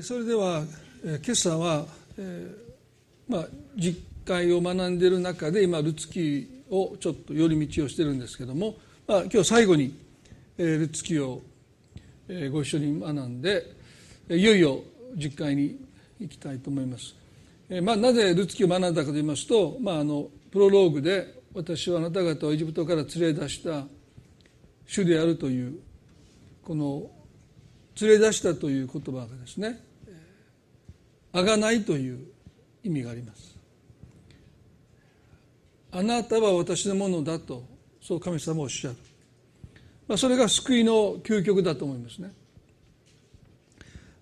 それでは今朝は、えー、まあ、実会を学んでいる中で今ルツキをちょっと寄り道をしてるんですけども、まあ、今日最後に、えー、ルツキを、えー、ご一緒に学んでいよいよ実会に行きたいと思います。えまあ、なぜルツキを学んだかと言いますと、まあ、あのプロローグで私はあなた方をエジプトから連れ出した主であるというこの連れ出したという言葉がですねあがないという意味があります。あなたは私のものだとそう神様はおっしゃる、まあ、それが救いの究極だと思いますね。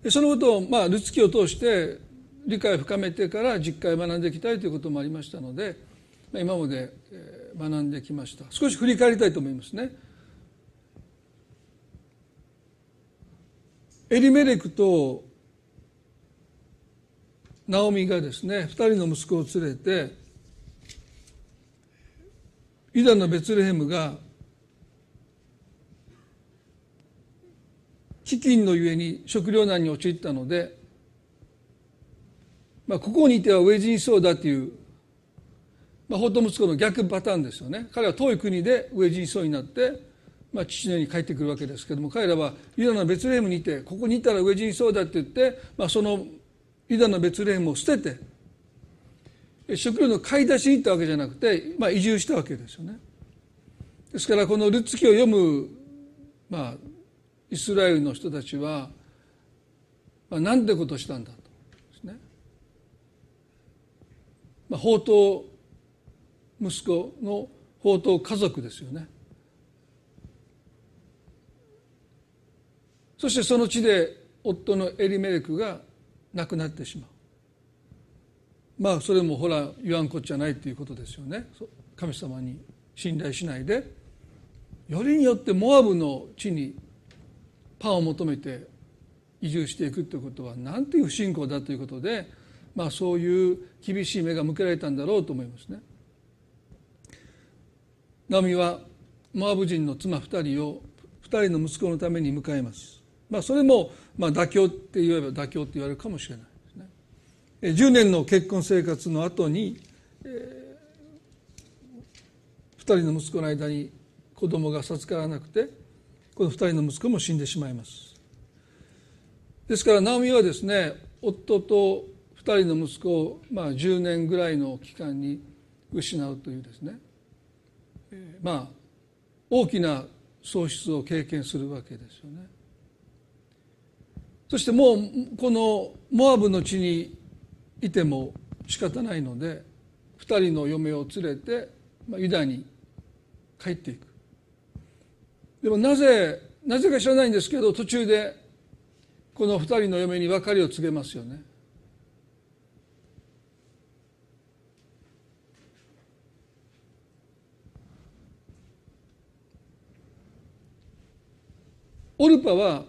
そのことを、まあ、ルツキを通して理解を深めてから実会学んでいきたいということもありましたので、まあ、今まで学んできました。少し振り返りたいと思いますね。エリメレクとナオミがですね2人の息子を連れてユダのベツレヘムが飢饉のゆえに食糧難に陥ったので、まあ、ここにいては飢え死にそうだという、まあ、法と息子の逆パターンですよね。彼は遠い国で飢え死にそうになってまあ、父のように帰ってくるわけですけども彼らはユダのベツレヘムにいてここにいたら飢え死にそうだって言って、まあ、そのユダのベツレヘムを捨てて食料の買い出しに行ったわけじゃなくて、まあ、移住したわけですよね。ですからこのルツキを読む、まあ、イスラエルの人たちは、まあ、なんてことしたんだとですね。まあ、宝刀息子の宝刀家族ですよね。そしてその地で夫のエリメレクが亡くなってしまうまあそれもほら言わんこっちゃないっていうことですよね神様に信頼しないでよりによってモアブの地にパンを求めて移住していくということはなんていう不信仰だということで、まあ、そういう厳しい目が向けられたんだろうと思いますね。ナミはモアブ人の妻2人を2人の息子のために迎えます。まあ、それもまあ妥協って言えば妥協って言われるかもしれないですね。10年の結婚生活の後に、えー、2人の息子の間に子供が授からなくてこの2人の息子も死んでしまいます。ですからナオミはですね夫と2人の息子を、まあ、10年ぐらいの期間に失うというですね、まあ大きな喪失を経験するわけですよね。そしてもうこのモアブの地にいても仕方ないので2人の嫁を連れてユダに帰っていく。でもなぜなぜか知らないんですけど途中でこの2人の嫁に別れを告げますよね。オルパは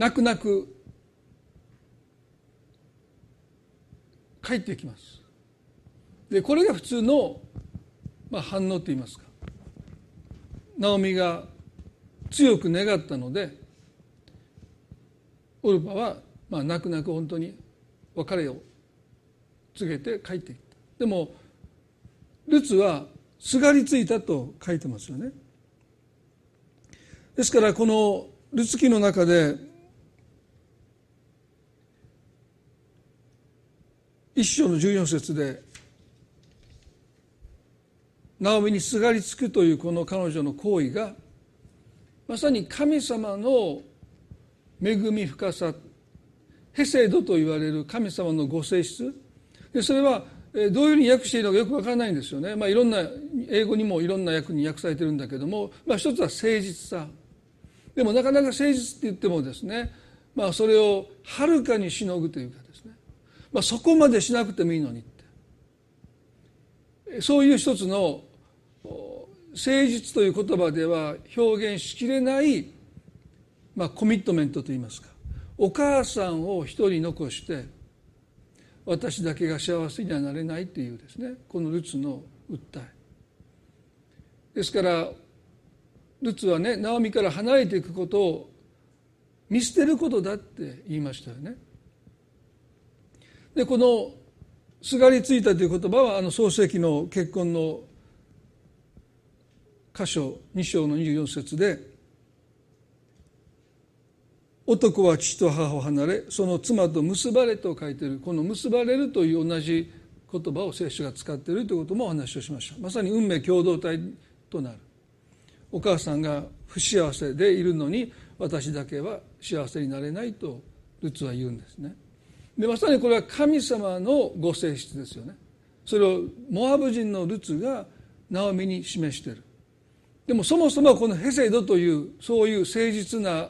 泣く泣く帰ってきます。でこれが普通の、まあ、反応といいますか。ナオミが強く願ったのでオルパは、まあ、泣く泣く本当に別れを告げて帰っていった。でもルツはすがりついたと書いてますよね。ですからこのルツ記の中で一章の14節でナオミにすがりつくというこの彼女の行為がまさに神様の恵み深さヘセドと言われる神様のご性質。でそれはどういうふうに訳しているのかよくわからないんですよね、まあ、いろんな英語にもいろんな訳に訳されてるんだけども、まあ、一つは誠実さ。でもなかなか誠実って言ってもですね、まあ、それをはるかにしのぐというかまあ、そこまでしなくてもいいのにって。そういう一つの誠実という言葉では表現しきれない、まあ、コミットメントといいますか。お母さんを一人残して私だけが幸せにはなれないというですね。このルツの訴え。ですからルツはねナオミから離れていくことを見捨てることだって言いましたよね。でこの「すがりついた」という言葉はあの創世記の結婚の箇所2章の24節で「男は父と母を離れその妻と結ばれ」と書いているこの「結ばれる」という同じ言葉を聖書が使っているということもお話をしました。まさに運命共同体となる。お母さんが不幸せでいるのに私だけは幸せになれないとルツは言うんですね。でまさにこれは神様のご性質ですよね。それをモアブ人のルツがナオミに示している。でもそもそもこのヘセドというそういう誠実な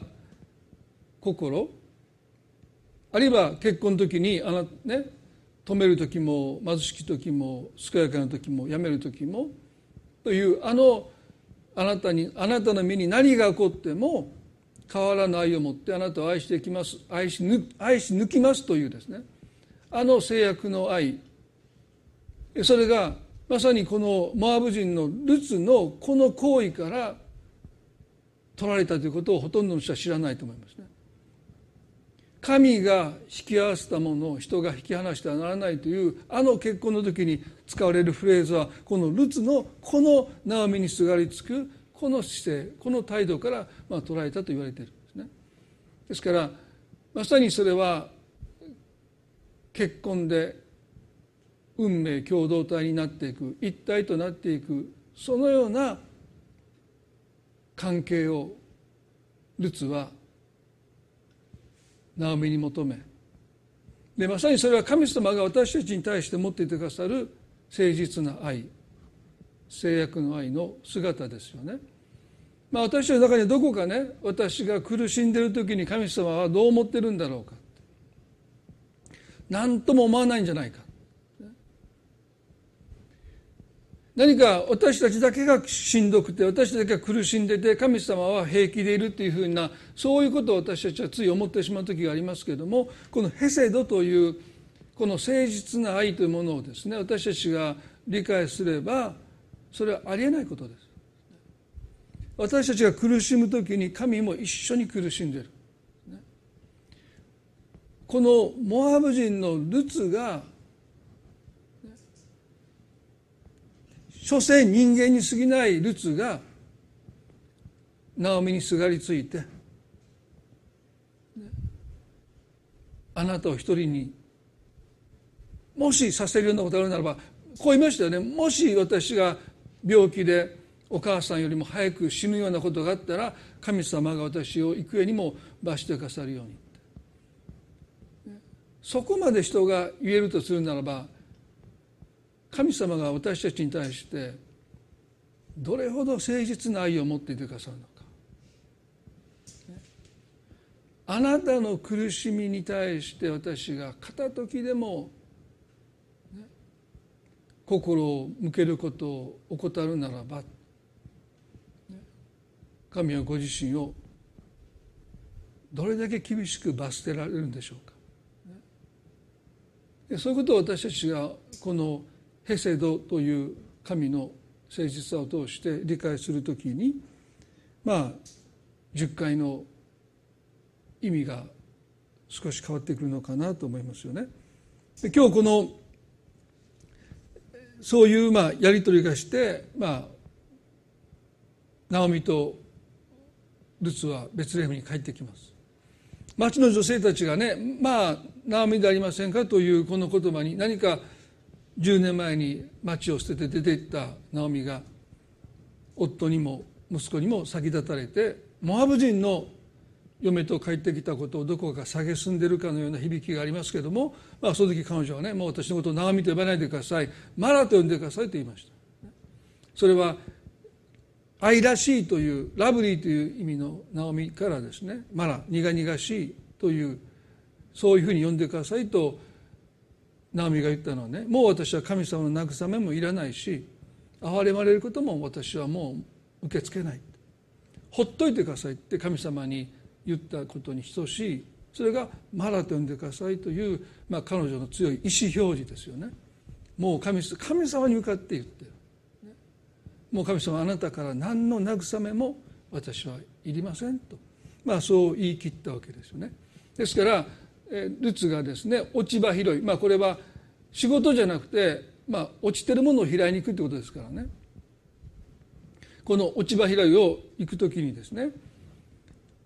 心あるいは結婚の時にあのね止める時も貧しき時も健やかな時もやめる時もというあのあなたにあなたの身に何が起こっても変わらぬ愛を持ってあなたを愛してきます。愛し愛し抜きますというですね。あの制約の愛。それがまさにこのモアブ人のルツのこの行為から取られたということをほとんどの人は知らないと思いますね。神が引き合わせたものを人が引き離してはならないというあの結婚の時に使われるフレーズはこのルツのこのナオミにすがりつくこの姿勢この態度からまあ捉えたと言われているんですね。ですからまさにそれは結婚で運命共同体になっていく一体となっていくそのような関係をルツはナオミに求めでまさにそれは神様が私たちに対して持っていてくださる誠実な愛制約の愛の姿ですよね。まあ、私の中にはどこかね私が苦しんでいる時に神様はどう思ってるんだろうか。何とも思わないんじゃないか。何か私たちだけがしんどくて私だけが苦しんでて神様は平気でいるっていうふうなそういうことを私たちはつい思ってしまう時がありますけれどもこのヘセドというこの誠実な愛というものをですね私たちが理解すればそれはありえないことです。私たちが苦しむ時に神も一緒に苦しんでいるこのモアブ人のルツが所詮人間に過ぎないルツがナオミにすがりついてあなたを一人にもしさせるようなことがあるならばこう言いましたよね。もし私が病気でお母さんよりも早く死ぬようなことがあったら神様が私を幾重にも罰してくださるように。そこまで人が言えるとするならば神様が私たちに対してどれほど誠実な愛を持っていてくださるのか。あなたの苦しみに対して私が片時でも心を向けることを怠るならば神はご自身をどれだけ厳しく罰せられるんでしょうかそういうことを私たちがこのヘセドという神の誠実さを通して理解するときにまあ10回の意味が少し変わってくるのかなと思いますよね。で今日このそういうまあやり取りがしてまあナオミとルツはベツレヘムに帰ってきます。町の女性たちがねまあナオミでありませんかというこの言葉に何か10年前に町を捨てて出ていったナオミが夫にも息子にも先立たれてモアブ人の嫁と帰ってきたことをどこか蔑んでるかのような響きがありますけれども、まあ、その時彼女はねもう私のことをナオミと呼ばないでくださいマラと呼んでくださいと言いました。それは愛らしいというラブリーという意味のナオミからですねマラ苦々しいというそういうふうに呼んでくださいとナオミが言ったのはねもう私は神様の慰めもいらないし憐れまれることも私はもう受け付けない。ほっといてくださいって神様に言ったことに等しい。それがマラと呼んでくださいという、まあ、彼女の強い意思表示ですよね。もう神様に向かって言ってる。もう神様あなたから何の慰めも私はいりませんと。まあ、そう言い切ったわけですよね。ですからルツがですね落ち葉拾い、まあ、これは仕事じゃなくて、まあ、落ちてるものを拾いに行くってことですからね。この落ち葉拾いを行く時にですね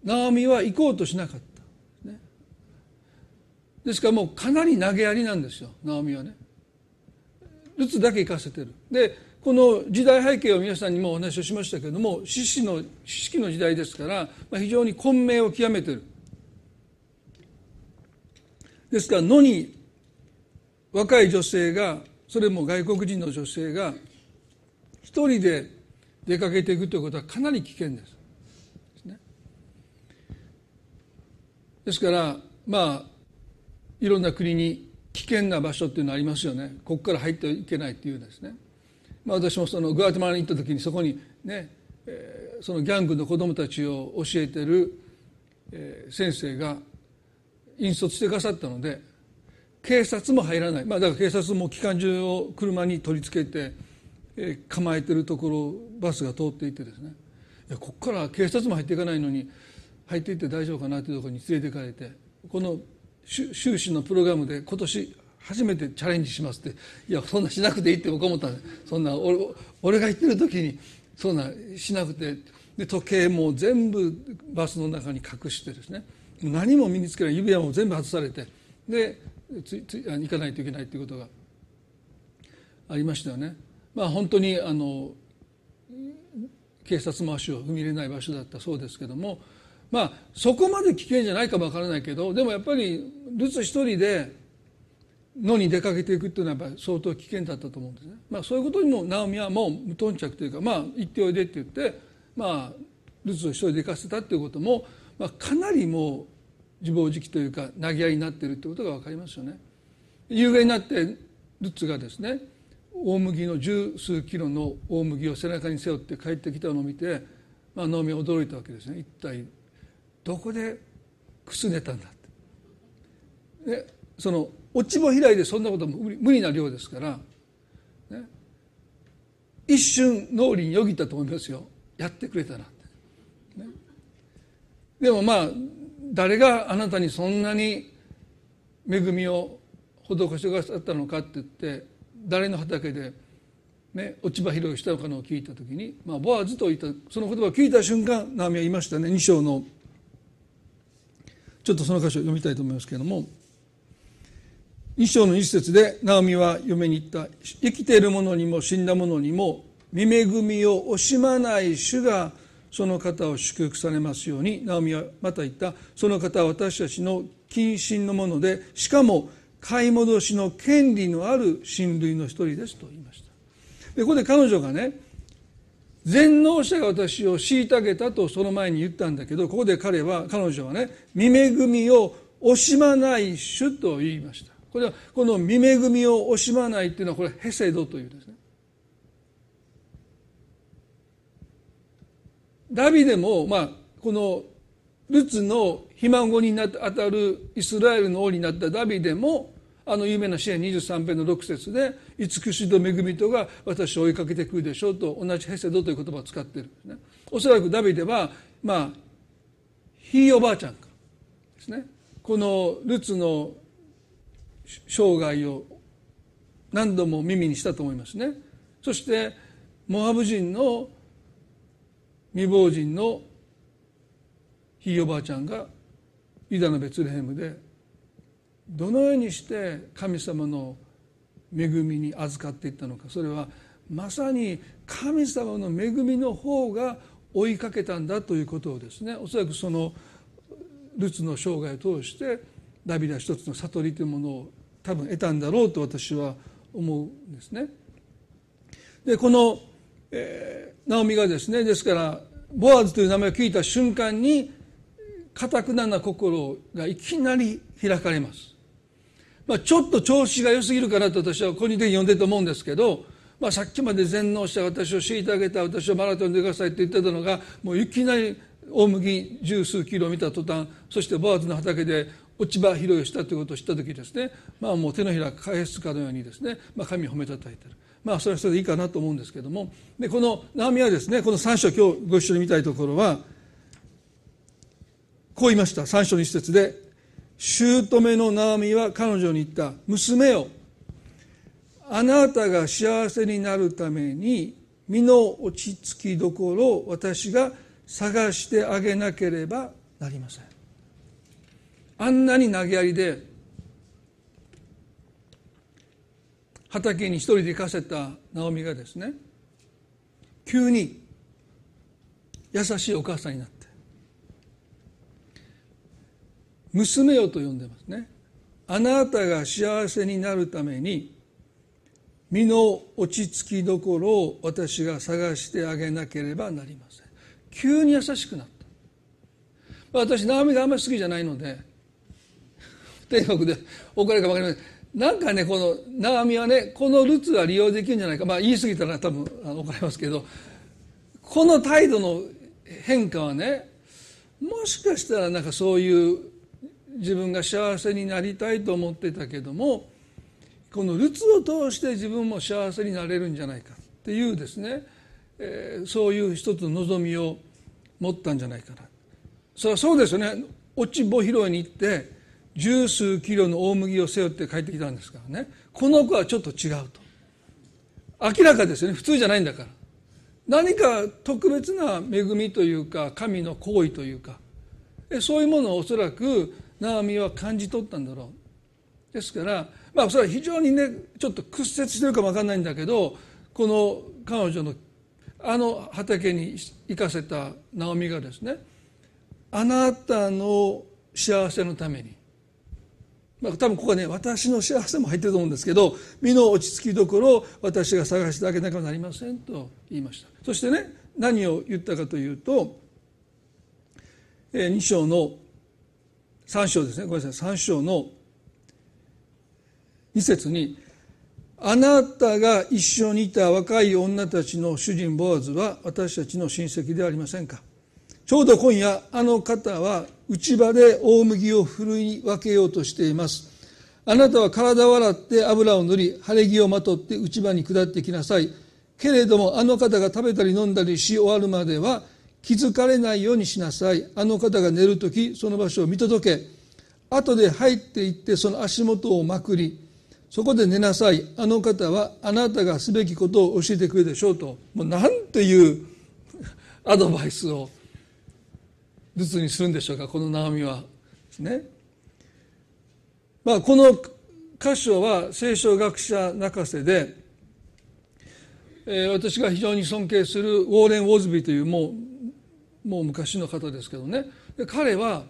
ナオミは行こうとしなかった、ね、ですからもうかなり投げやりなんですよナオミはね。ルツだけ行かせてる。でこの時代背景を皆さんにもお話をしましたけれども獅子の知識の時代ですから、まあ、非常に混迷を極めている。ですから野に若い女性がそれも外国人の女性が一人で出かけていくということはかなり危険です。ですからまあいろんな国に危険な場所っていうのはありますよね。ここから入ってはいけないっていうですね、まあ、私もそのグアテマラに行った時にそこにね、えー、そのギャングの子供たちを教えてる、えー、先生が引率してくださったので警察も入らない、まあ、だから警察も機関銃を車に取り付けて、えー、構えてるところバスが通っていってですね。いやここから警察も入っていかないのに入っていって大丈夫かなというところに連れて行かれてこの修士のプログラムで今年初めてチャレンジしますって。いやそんなしなくていいって僕思ったんでそんな俺俺が言ってる時にそんなしなくて。で時計も全部バスの中に隠してですね。何も身につけない。指輪も全部外されて。でつつ行かないといけないということがありましたよね。まあ、本当にあの警察も足を踏み入れない場所だった。そうですけども。まあそこまで危険じゃないかもわからないけどでもやっぱりルツ一人で野に出かけていくっていうのはやっぱり相当危険だったと思うんですね。まあ、そういうことにもナオミはもう無頓着というかまあ行っておいでって言ってまあルツを一人で行かせたっていうこともまあ、かなりもう自暴自棄というか投げ合いになっているということが分かりますよね。夕方になってルッツがですね大麦の十数キロの大麦を背中に背負って帰ってきたのを見て、まあ、能見は驚いたわけですね一体どこでくすねたんだってでその落ち葉開いでそんなことも無理な量ですから、ね、一瞬脳裏によぎったと思いますよ。やってくれたなでもまあ誰があなたにそんなに恵みを施してくださったのかって言って誰の畑で、ね、落ち葉拾いしたのかのを聞いた時に、まあ、ボアズと言ったその言葉を聞いた瞬間ナミは言いましたね2章の。ちょっとその箇所を読みたいと思いますけれども。2章の一節でナオミは嫁に言った生きている者にも死んだ者にも見恵みを惜しまない主がその方を祝福されますようにナオミはまた言ったその方は私たちの近親のものでしかも買い戻しの権利のある親類の一人ですと言いましたでここで彼女がね全能者が私を虐げたとその前に言ったんだけどここで彼は彼女はね見恵みを惜しまない主と言いましたこれはこの見恵みを惜しまないっていうのはこれヘセドというですねダビデも、まあ、このルツのひ孫にな当たるイスラエルの王になったダビデもあの有名な支援23編の6節で「慈しと恵みとが私を追いかけてくるでしょう」と同じヘセドという言葉を使っているんですね。おそらくダビデはまあひいおばあちゃんかですねこのルツの生涯を何度も耳にしたと思いますね。そしてモアブ人の未亡人のひいおばあちゃんがユダのベツレヘムでどのようにして神様の恵みに預かっていったのかそれはまさに神様の恵みの方が追いかけたんだということをですねおそらくそのルツの生涯を通してダビデは一つの悟りというものを多分得たんだろうと私は思うんですね。でこの、えナオミがですねですからボアズという名前を聞いた瞬間にかたくなな心がいきなり開かれます、まあ、ちょっと調子が良すぎるかなと私は個人的に読んでると思うんですけど、まあ、さっきまで全能した私を敷いてあげた私をマラソンでくださいって言ってたのがもういきなり大麦十数キロ見た途端そしてボアズの畑で落ち葉拾いをしたということを知った時ですね。まあもう手のひら返すかのようにですね、まあ、神を褒めたたいてる。まあそれはそれでいいかなと思うんですけども。でこのナオミはですね。この3章今日ご一緒に見たいところはこう言いました。三章の一節で姑のナオミは彼女に言った。娘よあなたが幸せになるために身の落ち着きどころを私が探してあげなければなりません。あんなに投げやりで畑に一人で行かせたナオミがですね急に優しいお母さんになって娘よと呼んでますね。あなたが幸せになるために身の落ち着きどころを私が探してあげなければなりません。急に優しくなった。私ナオミがあんまり好きじゃないので天国で怒られるか分かりません。なんかねこのナオミはねこのルツは利用できるんじゃないか。まあ言い過ぎたら多分あの怒られますけど。この態度の変化はねもしかしたらなんかそういう自分が幸せになりたいと思ってたけどもこのルツを通して自分も幸せになれるんじゃないかっていうですね、えー、そういう一つの望みを持ったんじゃないかな。それはそうですよね。落ち穂拾いに行って十数キロの大麦を背負って帰ってきたんですからね。この子はちょっと違うと。明らかですよね。普通じゃないんだから。何か特別な恵みというか神の行為というか。そういうものをおそらくナオミは感じ取ったんだろう。ですからまあそれは非常にねちょっと屈折してるかも分かんないんだけどこの彼女のあの畑に行かせたナオミがですねあなたの幸せのために、まあ、多分ここはね私の幸せも入ってると思うんですけど身の落ち着きどころを私が探してあげなければなりませんと言いました。そしてね何を言ったかというと2章の3章ですね。ごめんなさい。3章の2節に「あなたが一緒にいた若い女たちの主人ボアズは私たちの親戚ではありませんか」ちょうど今夜あの方は内場で大麦をふるい分けようとしています。あなたは体を洗って油を塗り晴れ着をまとって内場に下ってきなさい。けれどもあの方が食べたり飲んだりし終わるまでは気づかれないようにしなさい。あの方が寝る時その場所を見届け後で入っていってその足元をまくりそこで寝なさい。あの方はあなたがすべきことを教えてくれるでしょうと。もうなんていうアドバイスを。ルツにするんでしょうか？このナオミは。ですね。まあ、この箇所は聖書学者泣かせで、えー、私が非常に尊敬するウォーレン・ウォズビーというもうもう昔の方ですけどね。で彼は、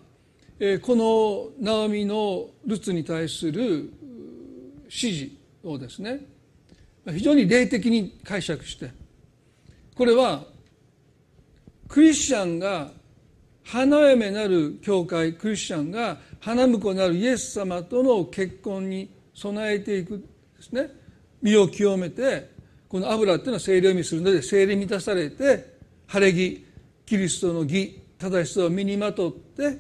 えー、このナオミのルツに対する指示をですね非常に霊的に解釈してこれはクリスチャンが花嫁なる教会クリスチャンが花婿なるイエス様との結婚に備えていくですね。身を清めてこの油っていうのは精霊を意味するので精霊満たされて晴れ着キリストの義正しさを身にまとって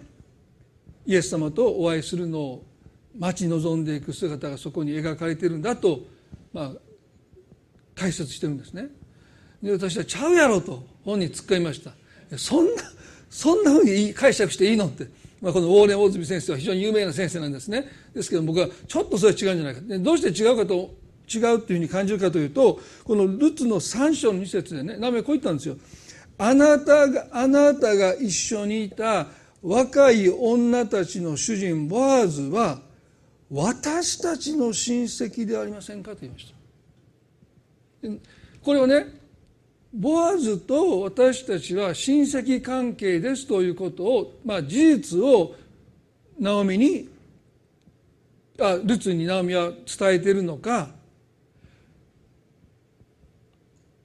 イエス様とお会いするのを待ち望んでいく姿がそこに描かれているんだと、まあ、解説してるんですね。で私は「ちゃうやろ」と本に突っ込みました。そんなそんなふうに解釈していいの？って、まあ、このウォーレン・大泉先生は非常に有名な先生なんですね。ですけど僕はちょっとそれは違うんじゃないか。でどうして違うかと違うっていうふうに感じるかというとこのルツの3章の2節でね名前こう言ったんですよ。あなたがあなたが一緒にいた若い女たちの主人ボアーズは私たちの親戚ではありませんか？と言いました。これはねボアズと私たちは親戚関係ですということを、まあ、事実をナオミにあルツにナオミは伝えているのか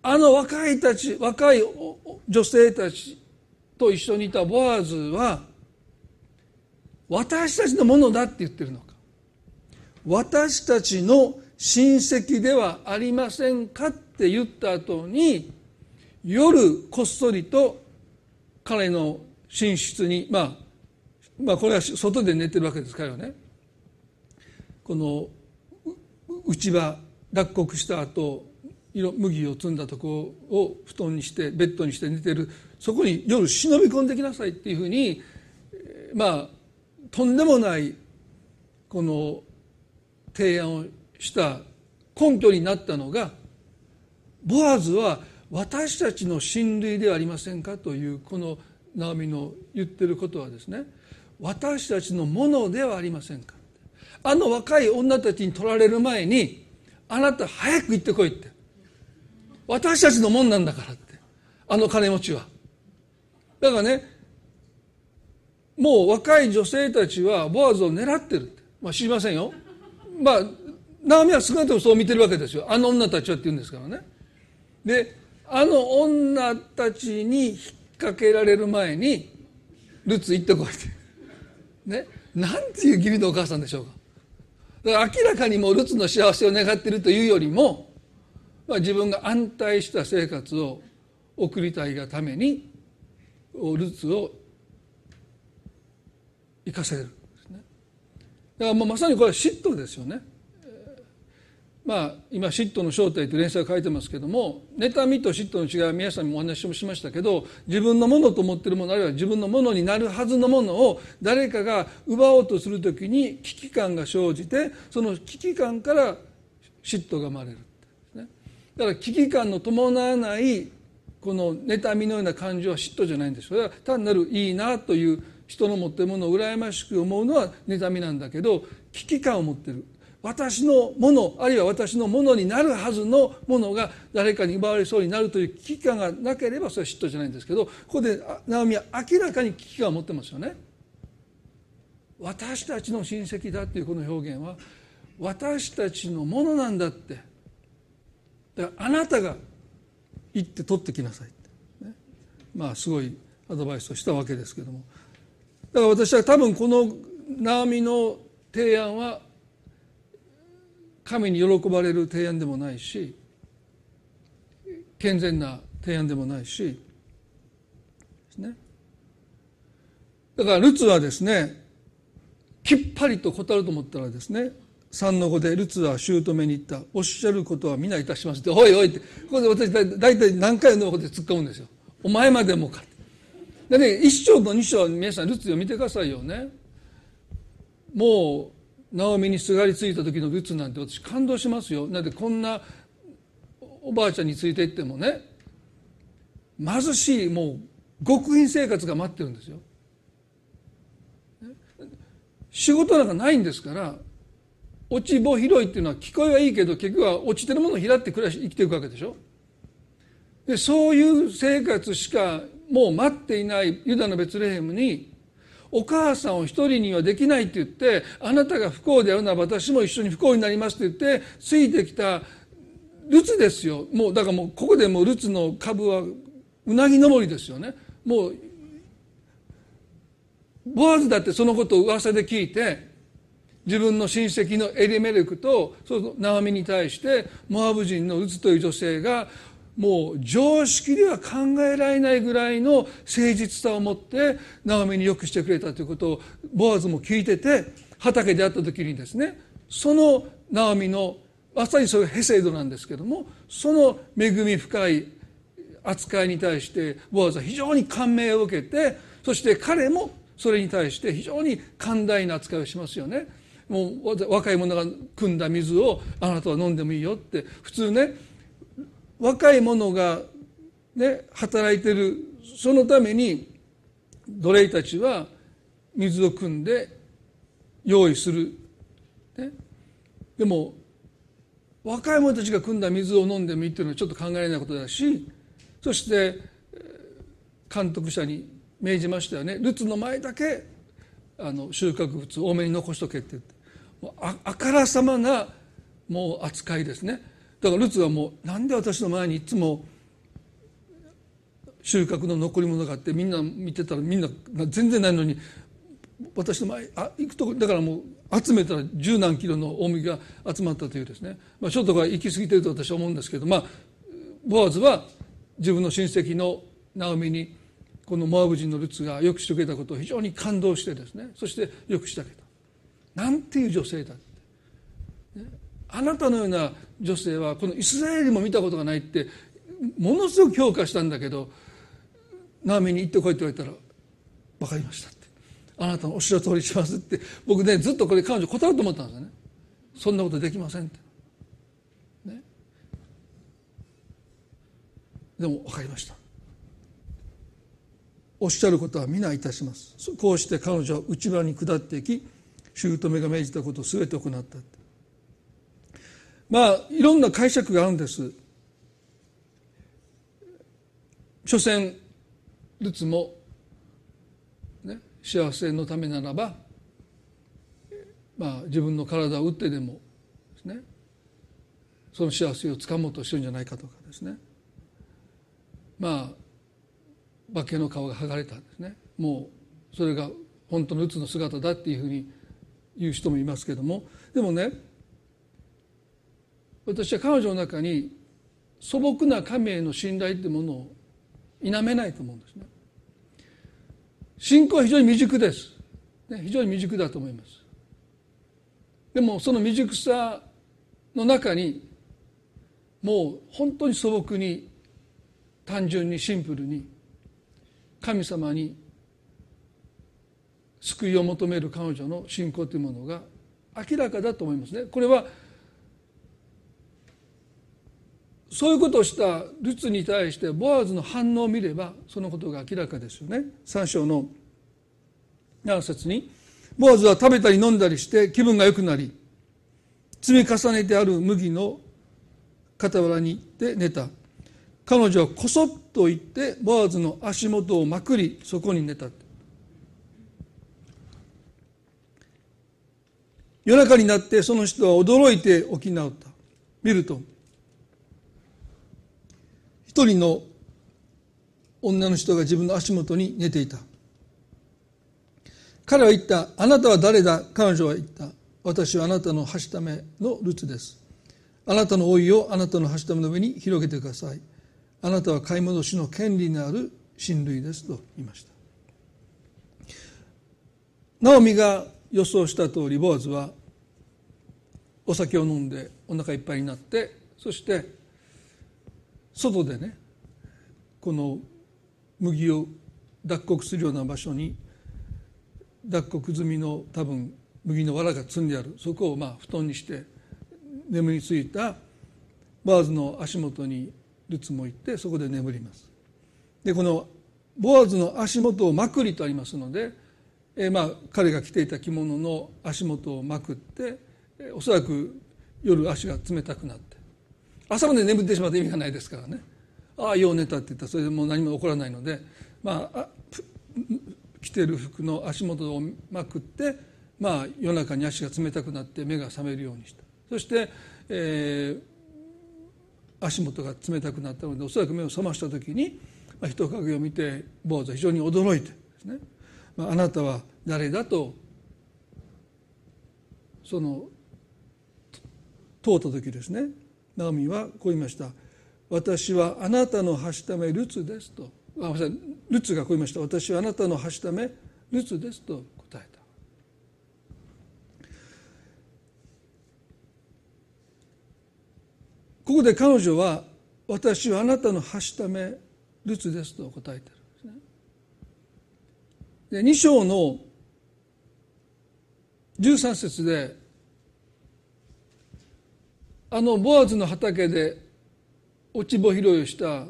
あの若いたち若い女性たちと一緒にいたボアズは私たちのものだって言ってるのか私たちの親戚ではありませんかって言った後に夜こっそりと彼の寝室に、まあ、まあこれは外で寝てるわけですからね。この内場脱穀した後麦を積んだとこを布団にしてベッドにして寝てる。そこに夜忍び込んできなさいっていうふうにまあとんでもないこの提案をした根拠になったのがボアズは私たちの親類ではありませんかというこのナオミの言ってることはですね。私たちのものではありませんか。あの若い女たちに取られる前にあなた早く行ってこいって。私たちのもんなんだからって。あの金持ちは。だからねもう若い女性たちはボアズを狙ってるって。まあ知りませんよ。まあナオミは少なくともそう見てるわけですよ。あの女たちはって言うんですからね。であの女たちに引っ掛けられる前にルツ行ってこいって。ね？なんていう義理のお母さんでしょうか。だから明らかにもうルツの幸せを願っているというよりも、まあ、自分が安泰した生活を送りたいがためにルツを生かせる。ね？だからもうまさにこれは嫉妬ですよね。まあ、今嫉妬の正体という連載を書いてますけども妬みと嫉妬の違いは皆さんにもお話もしましたけど自分のものと思っているものあるいは自分のものになるはずのものを誰かが奪おうとする時に危機感が生じてその危機感から嫉妬が生まれる、ね、だから危機感の伴わないこの妬みのような感情は嫉妬じゃないんですそれは単なるいいなという人の持っているものを羨ましく思うのは妬みなんだけど危機感を持っている。私のものあるいは私のものになるはずのものが誰かに奪われそうになるという危機感がなければそれは嫉妬じゃないんですけどここでナオミは明らかに危機感を持ってますよね。私たちの親戚だっていうこの表現は私たちのものなんだって。だからあなたが行って取ってきなさいって、ね、まあすごいアドバイスをしたわけですけども。だから私は多分このナオミの提案は神に喜ばれる提案でもないし健全な提案でもないしね。だからルツはですねきっぱりと答えると思ったらですね3の5でルツは姑に言った。おっしゃることは皆いたしますっておいおいって。ここで私大体何回のことで突っ込むんですよ。お前までもか。でね一章と二章皆さんルツを見てくださいよね。もうナオミにすがりついた時のルツなんて私感動しますよ。だってこんなおばあちゃんについていってもね貧しいもう極貧生活が待ってるんですよ。仕事なんかないんですから落ち穂拾いっていうのは聞こえはいいけど結局は落ちてるものを拾って暮らし生きていくわけでしょ。でそういう生活しかもう待っていないユダのベツレヘムにお母さんを一人にはできないって言ってあなたが不幸であるなら私も一緒に不幸になりますって言ってついてきたルツですよ。もうだからもうここでもうルツの株はうなぎ登りですよね。もうボアズだってそのことを噂で聞いて自分の親戚のエリメレクとそのナオミに対してモアブ人のルツという女性がもう常識では考えられないぐらいの誠実さを持ってナオミによくしてくれたということをボアズも聞いてて畑で会った時にですねそのナオミのまさにそれヘセイドなんですけどもその恵み深い扱いに対してボアズは非常に感銘を受けてそして彼もそれに対して非常に寛大な扱いをしますよね。もう若い者が汲んだ水をあなたは飲んでもいいよって普通ね若い者が、ね、働いてるそのために奴隷たちは水を汲んで用意する、ね、でも若い者たちが汲んだ水を飲んでもいいっていうのはちょっと考えられないことだしそして監督者に命じましたよね。ルツの前だけあの収穫物多めに残しとけってって。ああからさまなもう扱いですね。だからルツはもうなんで私の前にいつも収穫の残り物があってみんな見てたらみんな全然ないのに私の前あ行くとこだからもう集めたら十何キロの大麦が集まったというですね、まあ、ちょっとが行き過ぎてると私は思うんですけどまあボアズは自分の親戚のナオミにこのモアブ人のルツがよくしてくれたことを非常に感動してですね。そしてよくしてあげた。なんていう女性だって、ね、あなたのような女性はこのイスラエルも見たことがないってものすごく評価したんだけどナーミに行ってこいって言われたら分かりましたって。あなたのおっしゃる通りしますって。僕ねずっとこれ彼女答えると思ったんですよね。そんなことできませんって、ね、でも分かりました。おっしゃることは皆いたします。こうして彼女は内側に下っていき姑が命じたことを全て行ったって。まあいろんな解釈があるんです。所詮ルツも、ね、幸せのためならば、まあ、自分の体を打ってでもですねその幸せをつかもうとしてるんじゃないかとかですね。まあ化けの皮が剥がれたんですね。もうそれが本当のうつの姿だっていうふうに言う人もいますけども。でもね私は彼女の中に素朴な神への信頼っていうものを否めないと思うんですね。信仰は非常に未熟です、ね、非常に未熟だと思います。でもその未熟さの中にもう本当に素朴に単純にシンプルに神様に救いを求める彼女の信仰というものが明らかだと思いますね。これはそういうことをしたルツに対してボアズの反応を見ればそのことが明らかですよね。3章の7節にボアズは食べたり飲んだりして気分が良くなり積み重ねてある麦の傍らに行って寝た。彼女はこそっと言ってボアズの足元をまくりそこに寝た。夜中になってその人は驚いて起き直った。見ると一人の女の人が自分の足元に寝ていた。彼は言ったあなたは誰だ？彼女は言った私はあなたのはしためのルツですあなたの老いをあなたのはしための上に広げてくださいあなたは買い戻しの権利のある親類ですと言いました。ナオミが予想した通りボアズはお酒を飲んでお腹いっぱいになってそして外でねこの麦を脱穀するような場所に脱穀済みの多分麦の藁が積んである。そこをまあ布団にして眠りついたバーズの足元にルツも行ってそこで眠ります。でこのボアズの足元をまくりとありますので、えー、まあ彼が着ていた着物の足元をまくって、えー、おそらく夜足が冷たくなって朝まで眠ってしまって意味がないですからね。ああよう寝たって言った。らそれでもう何も起こらないので。まあ着てる服の足元をまくってまあ夜中に足が冷たくなって目が覚めるようにした。そして、えー、足元が冷たくなったのでおそらく目を覚ました時に、まあ、人影を見て坊主は非常に驚いてですね、まあ、あなたは誰だとその通った時ですね。ナオミはこう言いました。私はあなたのはしためルツですと。あルツがこう言いました。私はあなたのはしためルツですと。答えた。ここで彼女は私はあなたのはしためルツですと答えてるんですね。で2章の13節であのボアズの畑で落ち穂拾いをした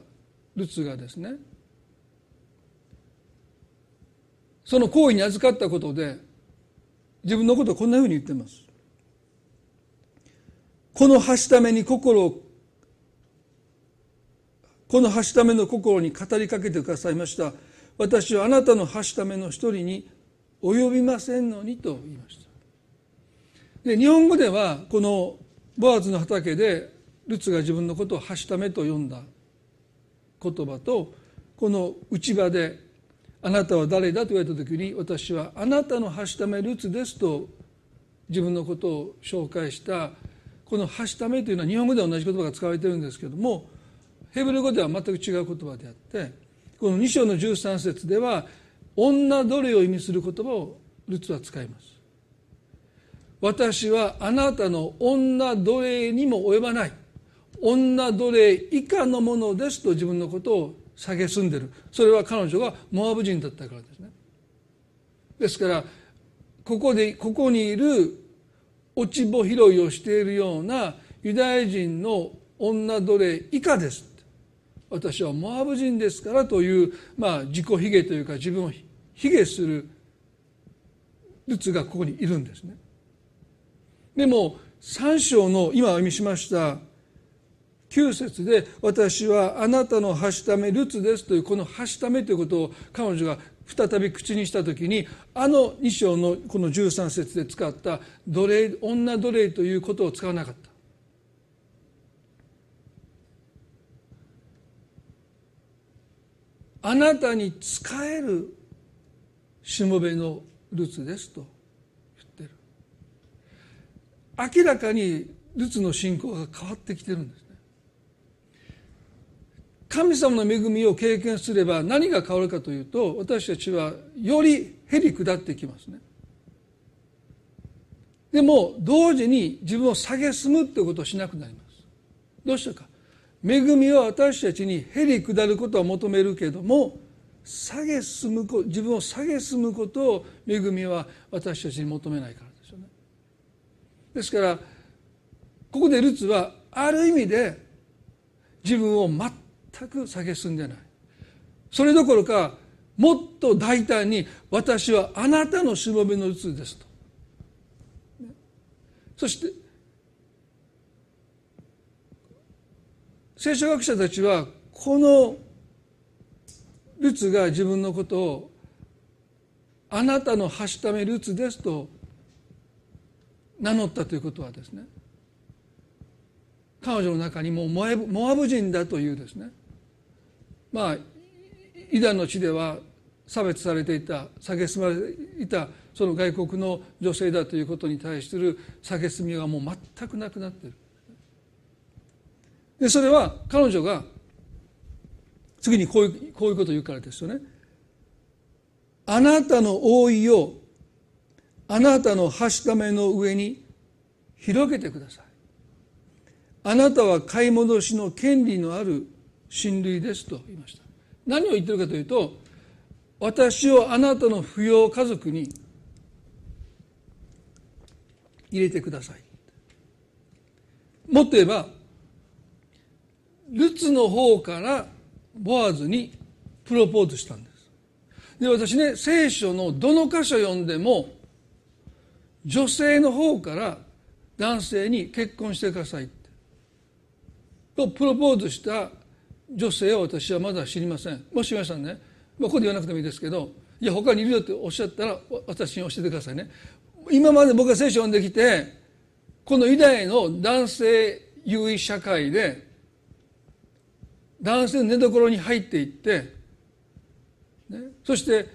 ルツがですねその行為に預かったことで自分のことをこんなふうに言ってます。このはしために心をこのはしための心に語りかけてくださいました。私はあなたのはしための一人に及びませんのにと言いました。で日本語ではこのボアズの畑でルツが自分のことを「はしため」と呼んだ言葉とこの内場で「あなたは誰だ?」と言われた時に私は「あなたのはしためルツです」と自分のことを紹介したこの「はしため」というのは日本語では同じ言葉が使われてるんですけどもヘブル語では全く違う言葉であってこの2章の13節では「女奴隷」を意味する言葉をルツは使います。私はあなたの女奴隷にも及ばない。女奴隷以下のものですと自分のことを蔑んでる。それは彼女がモアブ人だったからですね。ですからここでここにいる落ち穂拾いをしているようなユダヤ人の女奴隷以下です。私はモアブ人ですからという、まあ、自己卑下というか自分を卑下するルツがここにいるんですね。でも3章の今お読みしました9節で「私はあなたのはしためルツです」というこの「はしため」ということを彼女が再び口にした時にあの2章のこの13節で使った奴隷女奴隷ということを使わなかった。あなたに仕えるしもべのルツですと明らかにルツの信仰が変わってきてるんですね。神様の恵みを経験すれば何が変わるかというと私たちはよりへり下ってきますね。でも同時に自分を蔑むってことをしなくなります。どうしたか。恵みは私たちにへり下ることを求めるけども下げ進む自分を下げ進むことを恵みは私たちに求めないから。ですからここでルツはある意味で自分を全く下げ進んでない。それどころかもっと大胆に私はあなたのしもべのルツですと。そして聖書学者たちはこのルツが自分のことをあなたのはしためルツですと名乗ったということはですね彼女の中にもモアブ人だというですねまあイダの地では差別されていた蔑まれていたその外国の女性だということに対する蔑みがもう全くなくなってるでそれは彼女が次にこういうこういうことを言うからですよね。あなたの覆いをあなたのはしための上に広げてください。あなたは買い戻しの権利のある親類ですと言いました。何を言ってるかというと私をあなたの扶養家族に入れてください。もっと言えばルツの方からボアズにプロポーズしたんですで私ね聖書のどの箇所読んでも女性の方から男性に結婚してくださいとプロポーズした女性を私はまだ知りません。もし皆さんね、まあ、ここで言わなくてもいいですけどいや他にいるよっておっしゃったら私に教えてくださいね。今まで僕が聖書を読んできてこのユダヤの男性優位社会で男性の寝所に入っていって、ね、そして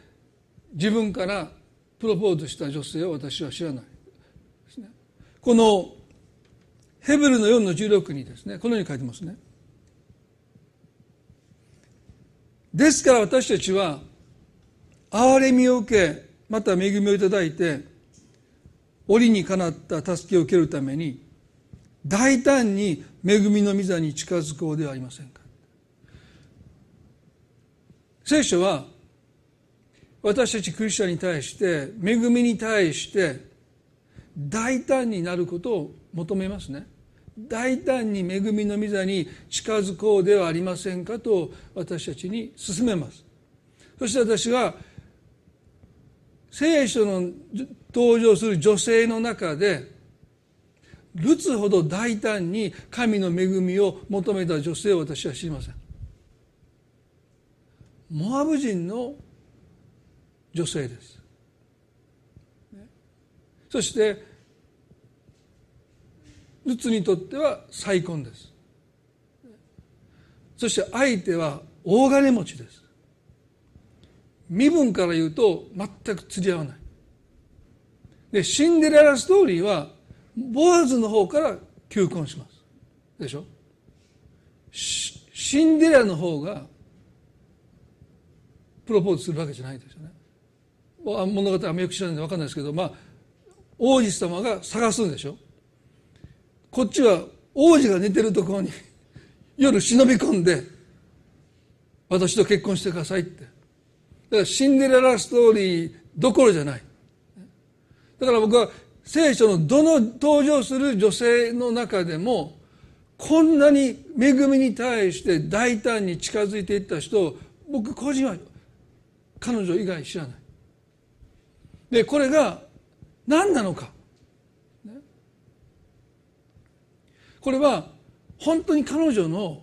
自分からプロポーズした女性を私は知らないこのヘブルの4の16にですねこのように書いてますね。ですから私たちは憐れみを受けまた恵みをいただいて折にかなった助けを受けるために大胆に恵みの御座に近づこうではありませんか。聖書は私たちクリスチャンに対して恵みに対して大胆になることを求めますね。大胆に恵みの御座に近づこうではありませんかと私たちに勧めます。そして私は聖書の登場する女性の中でルツほど大胆に神の恵みを求めた女性を私は知りません。モアブ人の女性です。そしてルツにとっては再婚です。そして相手は大金持ちです。身分から言うと全く釣り合わない。でシンデレラストーリーはボアズの方から求婚します。でしょ？シンデレラの方がプロポーズするわけじゃないですよね物語あんまよく知らないんで分かんないですけどまあ王子様が探すんでしょ？こっちは王子が寝てるところに 夜忍び込んで私と結婚してくださいって。だからシンデレラストーリーどころじゃない。だから僕は聖書のどの登場する女性の中でもこんなに恵みに対して大胆に近づいていった人を僕個人は彼女以外知らない。でこれが何なのか。ね。これは本当に彼女の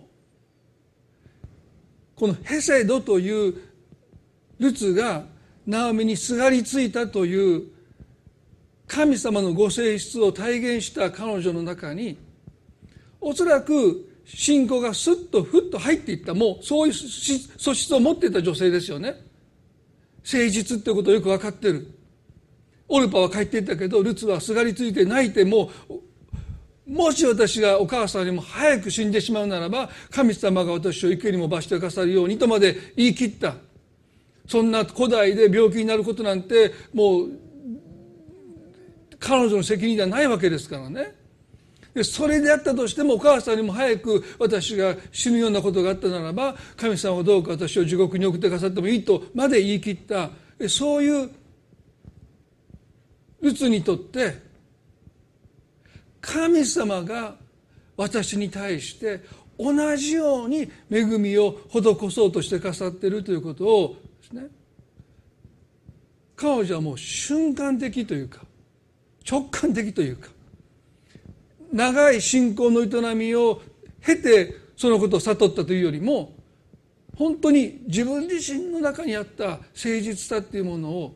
このヘセドというルツがナオミにすがりついたという神様のご性質を体現した彼女の中におそらく信仰がスッとふっと入っていった。もうそういう素質を持っていた女性ですよね。誠実ってことをよく分かってる。オルパは帰っていったけどルツはすがりついて泣いてももし私がお母さんにも早く死んでしまうならば神様が私を生けにも罰してくださるようにとまで言い切った。そんな古代で病気になることなんてもう彼女の責任ではないわけですからね。でそれであったとしてもお母さんにも早く私が死ぬようなことがあったならば神様はどうか私を地獄に送ってくださってもいいとまで言い切った。そういううつにとって神様が私に対して同じように恵みを施そうとしてくださっているということをですね彼女はもう瞬間的というか直感的というか長い信仰の営みを経てそのことを悟ったというよりも本当に自分自身の中にあった誠実さっていうものを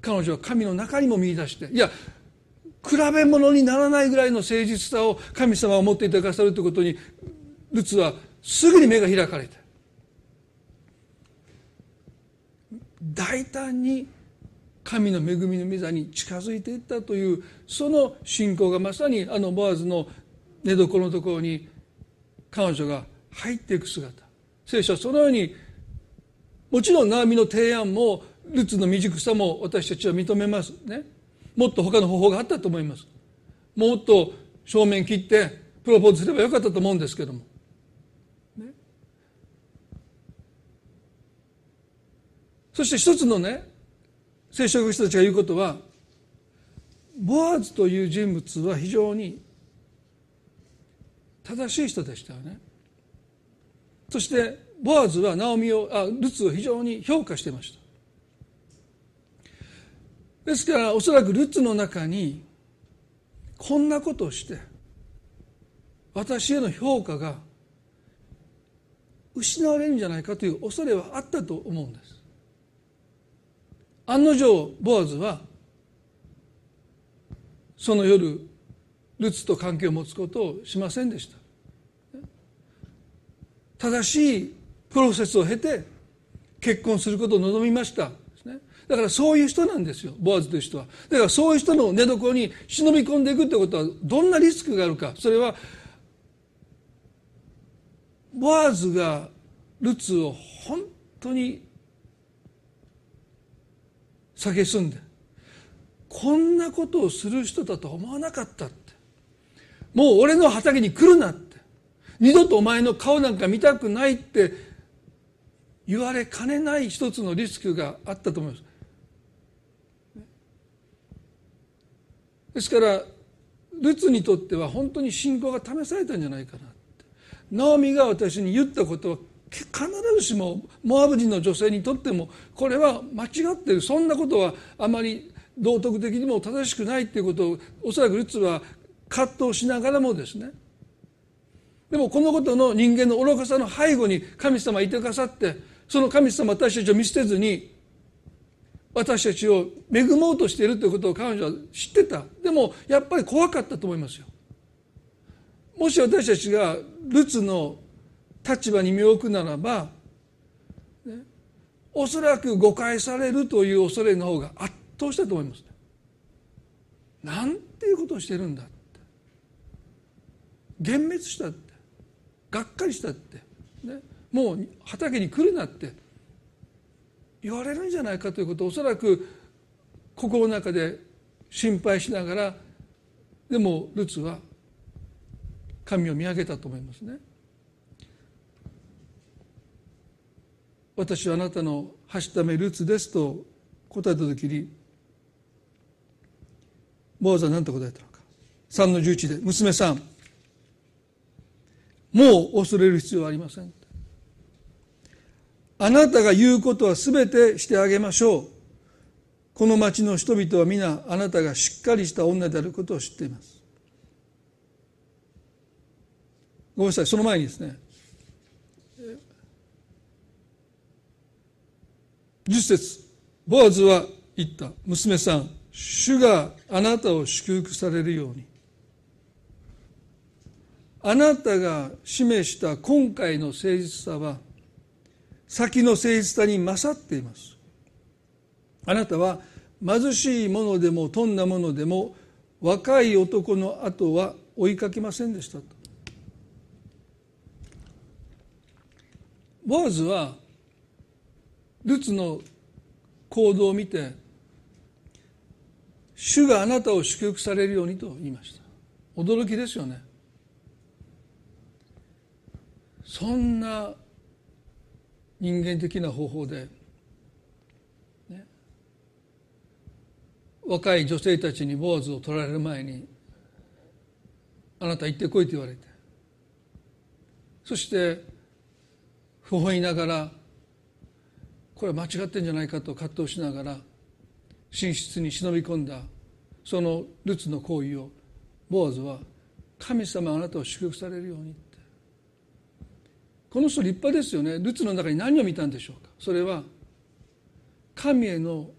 彼女は神の中にも見出していや比べ物にならないぐらいの誠実さを神様が持っていてくださるということにルツはすぐに目が開かれて大胆に神の恵みの御座に近づいていったというその信仰がまさにあのボアズの寝床のところに彼女が入っていく姿。聖書はそのようにもちろんナオミの提案もルツの未熟さも私たちは認めますね。もっと他の方法があったと思います。もっと正面切ってプロポーズすればよかったと思うんですけども、ね、そして一つのね聖書学者たちが言うことはボアズという人物は非常に正しい人でしたよね。そしてボアズはナオミをあルツを非常に評価してました。ですからおそらくルツの中にこんなことをして私への評価が失われるんじゃないかという恐れはあったと思うんです。案の定ボアズはその夜ルツと関係を持つことをしませんでした。正しいプロセスを経て結婚することを望みました。だからそういう人なんですよボアズという人は。だからそういう人の寝床に忍び込んでいくってことはどんなリスクがあるか。それはボアズがルツを本当に蔑んでこんなことをする人だと思わなかったって。もう俺の畑に来るなって。二度とお前の顔なんか見たくないって言われかねない一つのリスクがあったと思います。ですからルツにとっては本当に信仰が試されたんじゃないかなって。ナオミが私に言ったことは必ずしもモアブ人の女性にとってもこれは間違ってる。そんなことはあまり道徳的にも正しくないっていうことをおそらくルツは葛藤しながらもですね。でもこのことの人間の愚かさの背後に神様いてくださってその神様私たちを見捨てずに私たちを恵もうとしているということを彼女は知ってた。でもやっぱり怖かったと思いますよ。もし私たちがルツの立場に身を置くならば、ね、おそらく誤解されるという恐れの方が圧倒したと思います、ね、なんていうことをしてるんだって。幻滅したって。がっかりしたって、ね、もう畑に来るなって。言われるんじゃないかということをおそらく心の中で心配しながらでもルツは神を見上げたと思いますね。私はあなたのはしためルツですと答えた時にボアズは何と答えたのか3の11で娘さんもう恐れる必要はありませんあなたが言うことは全てしてあげましょう。この町の人々は皆あなたがしっかりした女であることを知っています。ごめんなさいその前にですね。10節。ボアズは言った。娘さん主があなたを祝福されるように。あなたが示した今回の誠実さは先の誠実さに勝っています。あなたは貧しいものでも富んだものでも若い男の後は追いかけませんでしたと。ボアズはルツの行動を見て主があなたを祝福されるようにと言いました。驚きですよね。そんな人間的な方法で、ね、若い女性たちに坊主を取られる前にあなた行ってこいと言われてそして微笑みながらこれは間違ってんじゃないかと葛藤しながら寝室に忍び込んだそのルツの行為をボアズは神様あなたを祝福されるようにこの人立派ですよね。ルツの中に何を見たんでしょうか。それは神への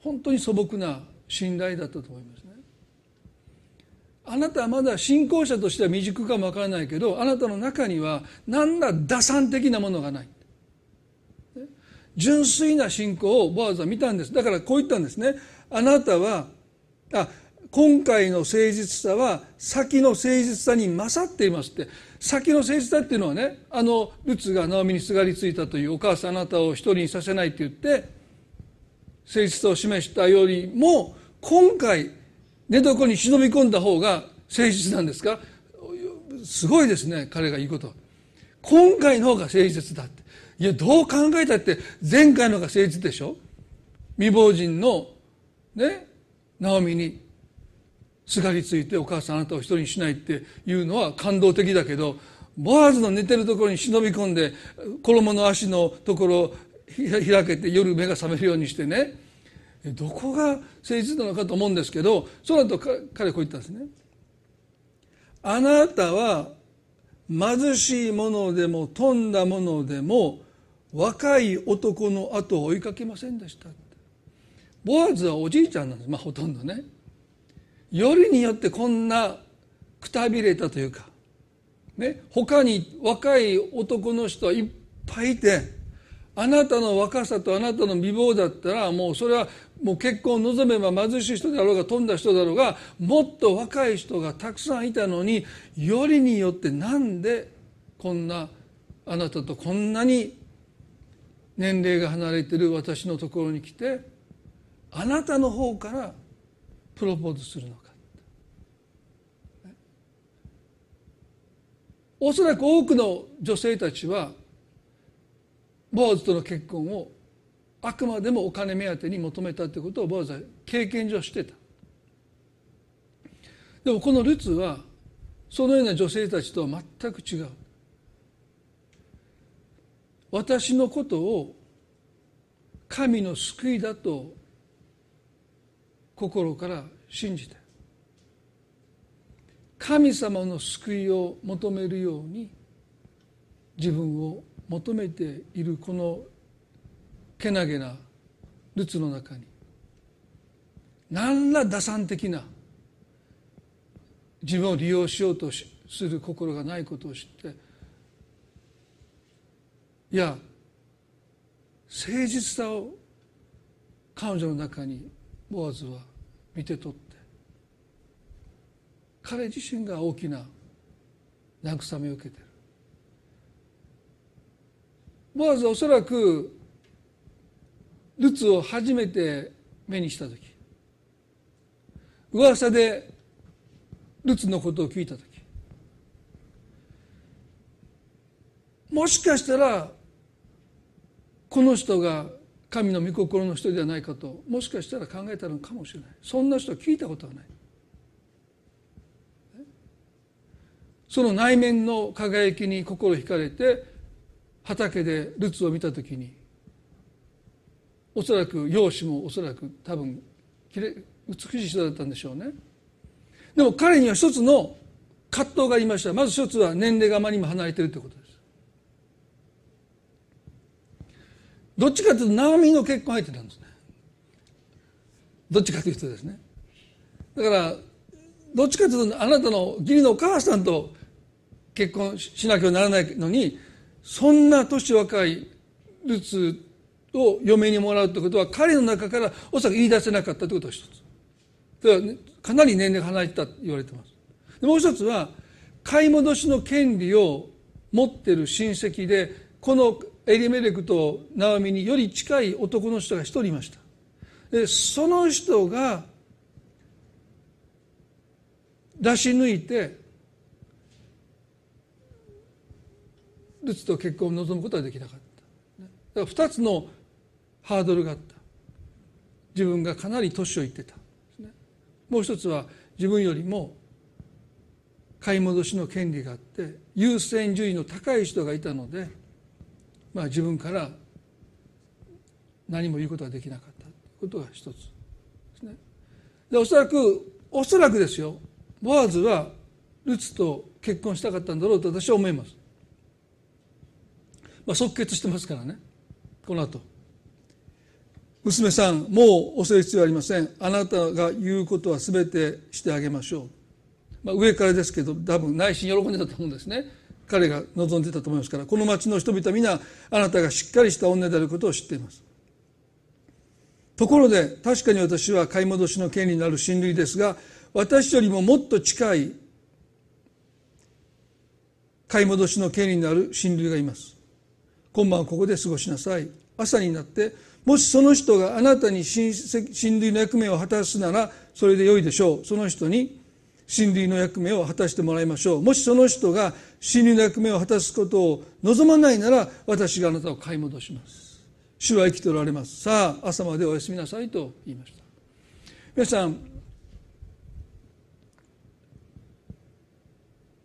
本当に素朴な信頼だったと思いますね。あなたはまだ信仰者としては未熟かもわからないけどあなたの中には何ら打算的なものがない。純粋な信仰をボアズは見たんです。だからこう言ったんですね。あなたはあ今回の誠実さは先の誠実さに勝っていますって。先の誠実さっていうのはねあのルツがナオミにすがりついたというお母さんあなたを一人にさせないって言って誠実さを示したよりも今回寝床に忍び込んだ方が誠実なんですか？すごいですね彼が言うこと。今回の方が誠実だって。いやどう考えたって前回の方が誠実でしょ？未亡人のねナオミにすがりついてお母さんあなたを一人にしないっていうのは感動的だけどボアズの寝てるところに忍び込んで衣の足のところを開けて夜目が覚めるようにしてね。どこが誠実なのかと思うんですけどその後彼こう言ったんですね。あなたは貧しいものでも富んだものでも若い男の後を追いかけませんでしたボアズはおじいちゃんなんです、まあ、ほとんどね。よりによってこんなくたびれたというか、ね、他に若い男の人はいっぱいいてあなたの若さとあなたの美貌だったらもうそれはもう結婚を望めば貧しい人だろうが飛んだ人だろうがもっと若い人がたくさんいたのによりによってなんでこんなあなたとこんなに年齢が離れてる私のところに来てあなたの方からプロポーズするのか。おそらく多くの女性たちはボーズとの結婚をあくまでもお金目当てに求めたということをボーズは経験上してた。でもこのルツはそのような女性たちとは全く違う。私のことを神の救いだと心から信じて神様の救いを求めるように自分を求めているこのけなげなルツの中に何ら打算的な自分を利用しようとする心がないことを知っていや誠実さを彼女の中にボアズは見て取って。彼自身が大きな慰めを受けている。ボアズはおそらくルツを初めて目にした時噂でルツのことを聞いた時もしかしたらこの人が神の御心の人ではないかともしかしたら考えたのかもしれない。そんな人は聞いたことはない。その内面の輝きに心惹かれて畑でルツを見た時におそらく容姿もおそらく多分きれ美しい人だったんでしょうね。でも彼には一つの葛藤がありました。まず一つは年齢があまりにも離れてるということですどっちかというとナオミの結婚相手なんですね。どっちかというとですね。だからどっちかというとあなたの義理のお母さんと結婚しなきゃならないのにそんな年若いルツを嫁にもらうということは彼の中からおそらく言い出せなかったということが一つ。かなり年齢離れてたと言われてます。もう一つは買い戻しの権利を持っている親戚でこのエリメレクとナオミにより近い男の人が一人いました。でその人が出し抜いてルツと結婚を望むことはできなかった。だから2つのハードルがあった。自分がかなり年をいってた。もう一つは自分よりも買い戻しの権利があって優先順位の高い人がいたのでまあ、自分から何も言うことができなかった。ということが一つ。ですね。でおそらくおそらくですよ。ボアズはルツと結婚したかったんだろうと私は思います。まあ、即決してますからね。この後。娘さんもう恐れ必要ありません。あなたが言うことは全てしてあげましょう、まあ、上からですけど多分内心喜んでたと思うんですね。彼が望んでいたと思いますからこの町の人々は皆あなたがしっかりした女であることを知っています。ところで確かに私は買い戻しの権利になる親類ですが私よりももっと近い買い戻しの権利になる親類がいます。今晩はここで過ごしなさい。朝になってもしその人があなたに親類の役目を果たすならそれでよいでしょう。その人に親類の役目を果たしてもらいましょう。もしその人が親類の役目を果たすことを望まないなら私があなたを買い戻します。主は生きておられます。さあ朝までお休みなさいと言いました。皆さん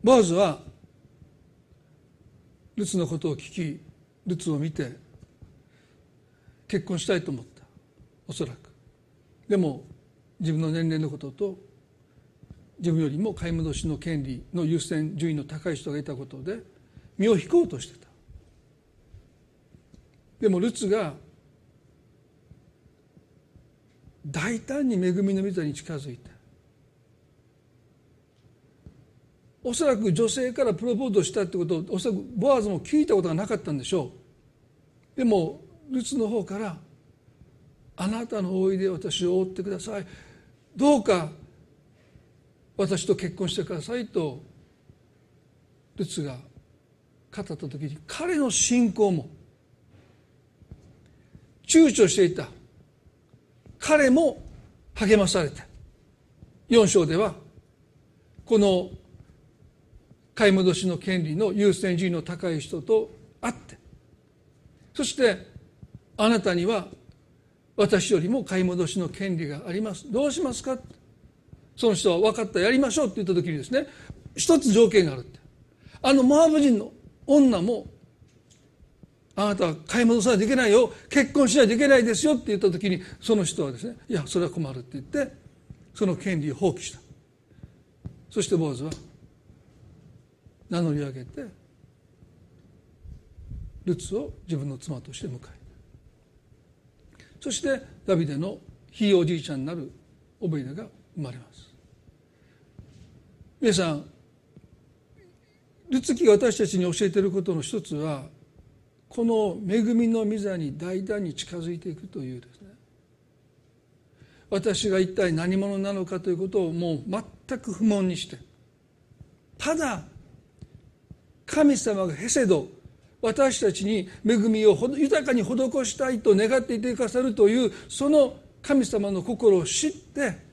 ボーズはルツのことを聞きルツを見て結婚したいと思った。おそらく。でも自分の年齢のことと自分よりも買い戻しの権利の優先順位の高い人がいたことで身を引こうとしてた。でもルツが大胆に恵みの御座に近づいておそらく女性からプロポーズしたってことをおそらくボアズも聞いたことがなかったんでしょう。でもルツの方から「あなたのおいで私を覆ってください」どうか私と結婚してくださいとルツが語った時に彼の信仰も躊躇していた。彼も励まされて4章ではこの買い戻しの権利の優先順位の高い人と会ってそしてあなたには私よりも買い戻しの権利があります。どうしますかその人は分かったやりましょうって言った時にですね一つ条件があるって。あのモアブ人の女もあなたは買い戻さないといけないよ。結婚しないといけないですよって言った時にその人はですねいやそれは困るって言ってその権利を放棄した。そして坊主は名乗り上げてルツを自分の妻として迎えそしてダビデのひいおじいちゃんになるオベイダが生まれます。皆さんルツキが私たちに教えていることの一つはこの恵みの御座に大胆に近づいていくというですね。私が一体何者なのかということをもう全く不問にしてただ神様がヘセド私たちに恵みを豊かに施したいと願っていてくださるというその神様の心を知って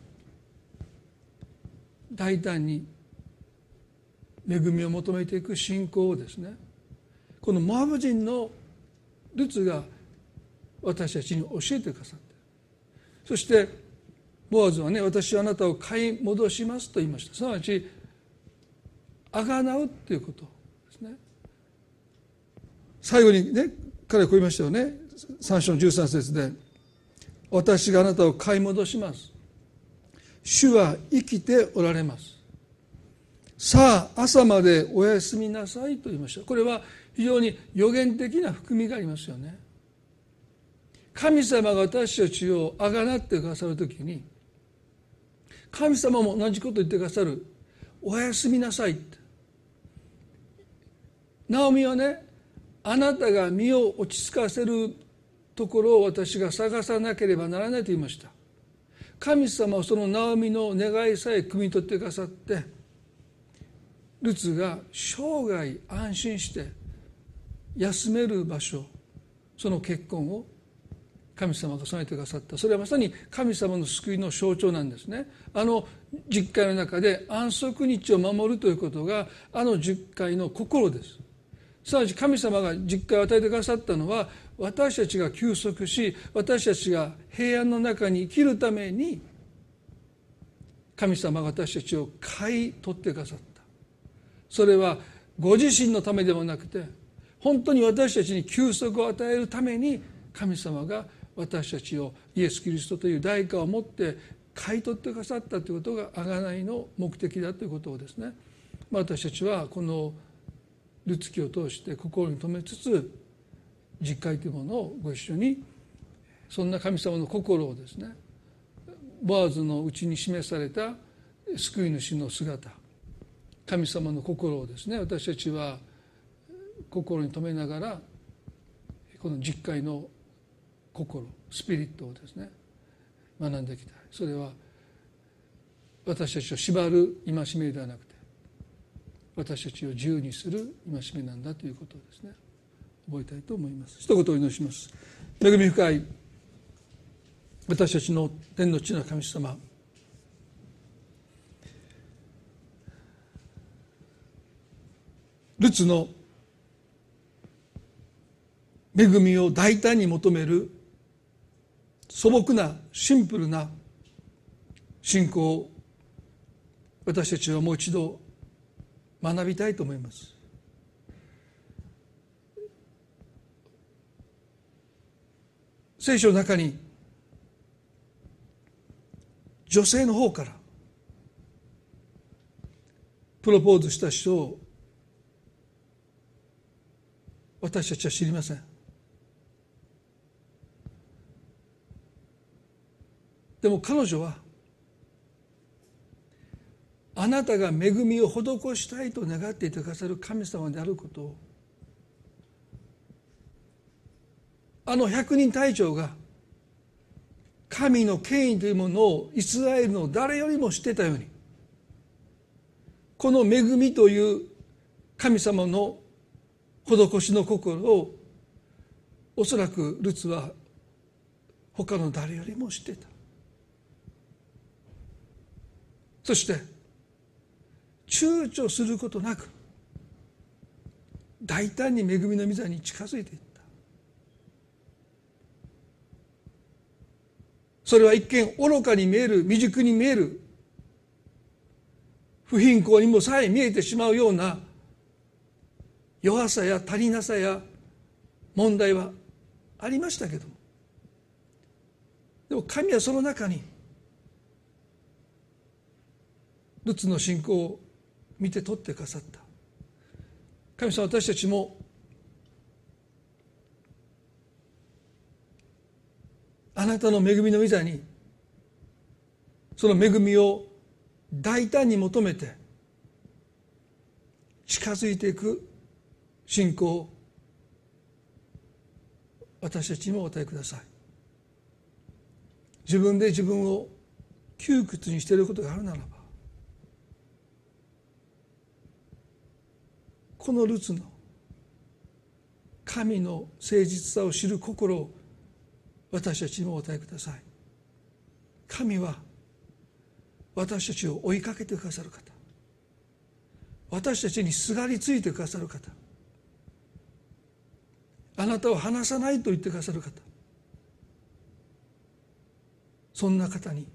大胆に恵みを求めていく信仰をですねこのモアブ人のルツが私たちに教えてくださってそしてボアズはね私はあなたを買い戻しますと言いました。すなわちあがなうっていうことですね。最後にね彼はこう言いましたよね。3章の13節で「私があなたを買い戻します」「主は生きておられます」さあ朝までお休みなさいと言いました。これは非常に予言的な含みがありますよね。神様が私たちをあがなってくださる時に神様も同じこと言ってくださる。おやすみなさいって。ナオミはねあなたが身を落ち着かせるところを私が探さなければならないと言いました。神様はそのナオミの願いさえ汲み取ってくださってルツが生涯安心して休める場所その結婚を神様が備えてくださった。それはまさに神様の救いの象徴なんですね。あの実会の中で安息日を守るということがあの十回の心です。すなわち神様が実会を与えてくださったのは私たちが休息し私たちが平安の中に生きるために神様が私たちを買い取ってくださった。それはご自身のためでもなくて本当に私たちに休息を与えるために神様が私たちをイエス・キリストという代価を持って買い取ってくださったということが贖いの目的だということをですねま私たちはこのルツキを通して心に留めつつ実会というものをご一緒にそんな神様の心をですねボアズのうちに示された救い主の姿神様の心をですね私たちは心に留めながらこの実会の心スピリットをですね学んでいきた。いそれは私たちを縛る戒めではなくて私たちを自由にする戒めなんだということですね。覚えたいと思います。一言お祈りします。恵み深い私たちの天の地の神様。ルツの恵みを大胆に求める素朴なシンプルな信仰を私たちはもう一度学びたいと思います。聖書の中に女性の方からプロポーズした人を私たちは知りません。でも彼女はあなたが恵みを施したいと願っていてくださる神様であることをあの百人隊長が神の権威というものをイスラエルの誰よりも知ってたようにこの恵みという神様の施しの心をおそらくルツは他の誰よりも知ってた。そして躊躇することなく大胆に恵みの御座に近づいていった。それは一見愚かに見える未熟に見える不貧困にもさえ見えてしまうような弱さや足りなさや問題はありましたけどでも神はその中にルツの信仰を見て取ってくださった。神様私たちもあなたの恵みの御座にその恵みを大胆に求めて近づいていく信仰を私たちにもお与えください。自分で自分を窮屈にしていることがあるならばこのルツの神の誠実さを知る心を私たちにもお与えください。神は私たちを追いかけてくださる方。私たちにすがりついてくださる方。あなたを離さないと言ってくださる方。そんな方に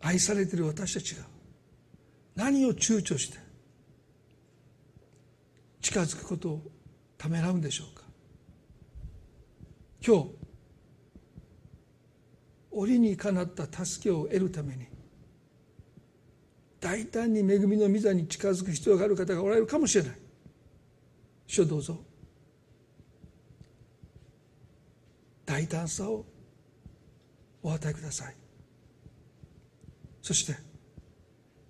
愛されている私たちが何を躊躇して近づくことをためらうんでしょうか。今日折にかなった助けを得るために大胆に恵みの御座に近づく必要がある方がおられるかもしれない。主どうぞ。大胆さをお与えください。そして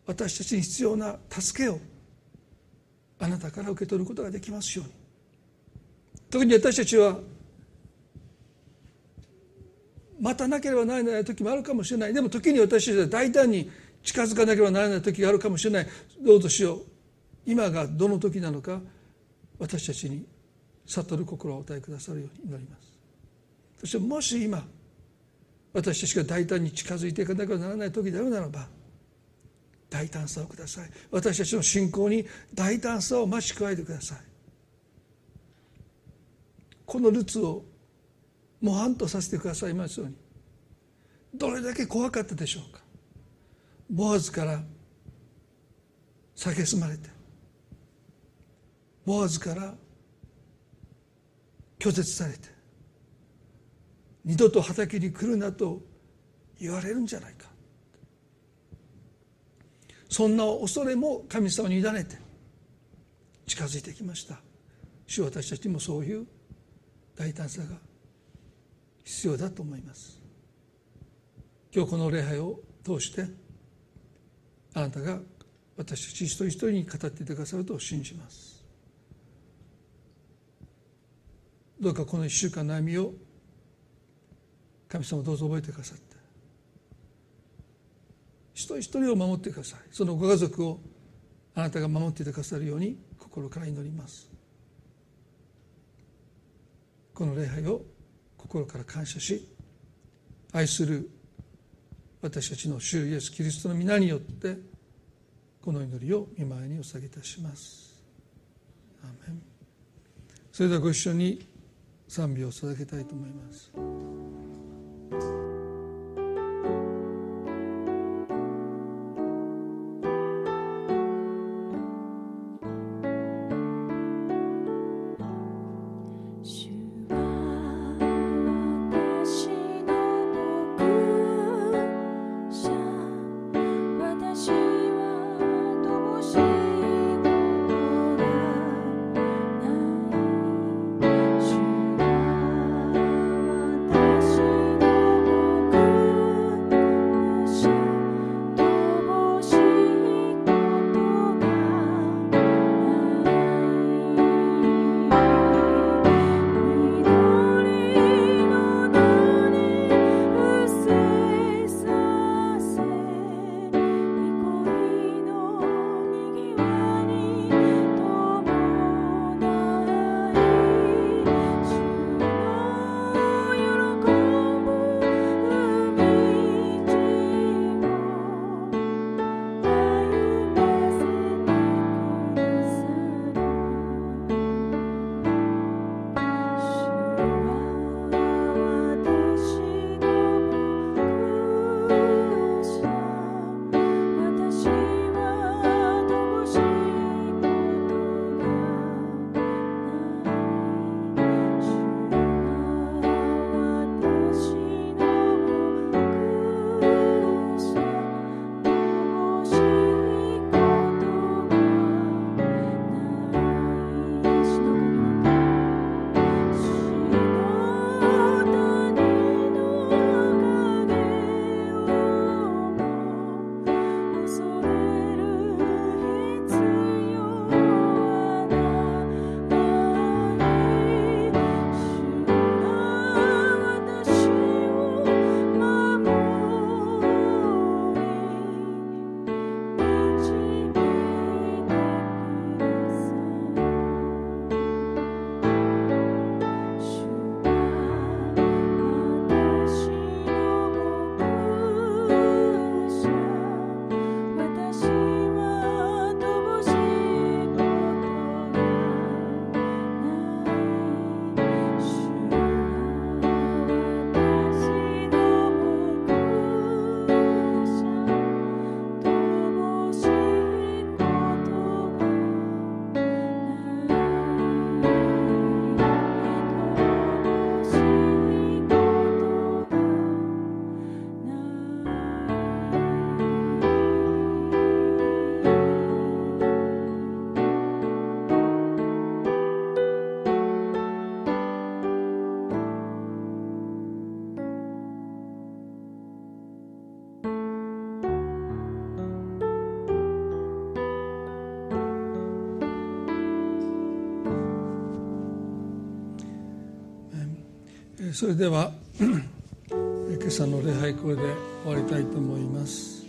私たちに必要な助けをあなたから受け取ることができますように。特に私たちは待たなければならない時もあるかもしれない。でも時に私たちは大胆に近づかなければならない時があるかもしれない。どうぞしよう。今がどの時なのか私たちに悟る心をお与えくださるように祈ります。そしてもし今私たちが大胆に近づいていかなければならない時であるならば大胆さをください。私たちの信仰に大胆さを増し加えてください。このルツを模範とさせてくださいますように。どれだけ怖かったでしょうか。ボアズから蔑まれてボアズから拒絶されて二度と畑に来るなと言われるんじゃないか。そんな恐れも神様に委ねて近づいてきました。主私たちにもそういう大胆さが必要だと思います。今日この礼拝を通してあなたが私たち一人一人に語っていてくださると信じます。どうかこの一週間の悩みを神様どうぞ覚えてくださって一人一人を守ってください。そのご家族をあなたが守っていてくださるように心から祈ります。この礼拝を心から感謝し愛する私たちの主イエス・キリストの皆によってこの祈りを見舞いにお下げいたします。それではご一緒に賛美を捧げたいと思います。それでは 今朝の礼拝これで終わりたいと思います。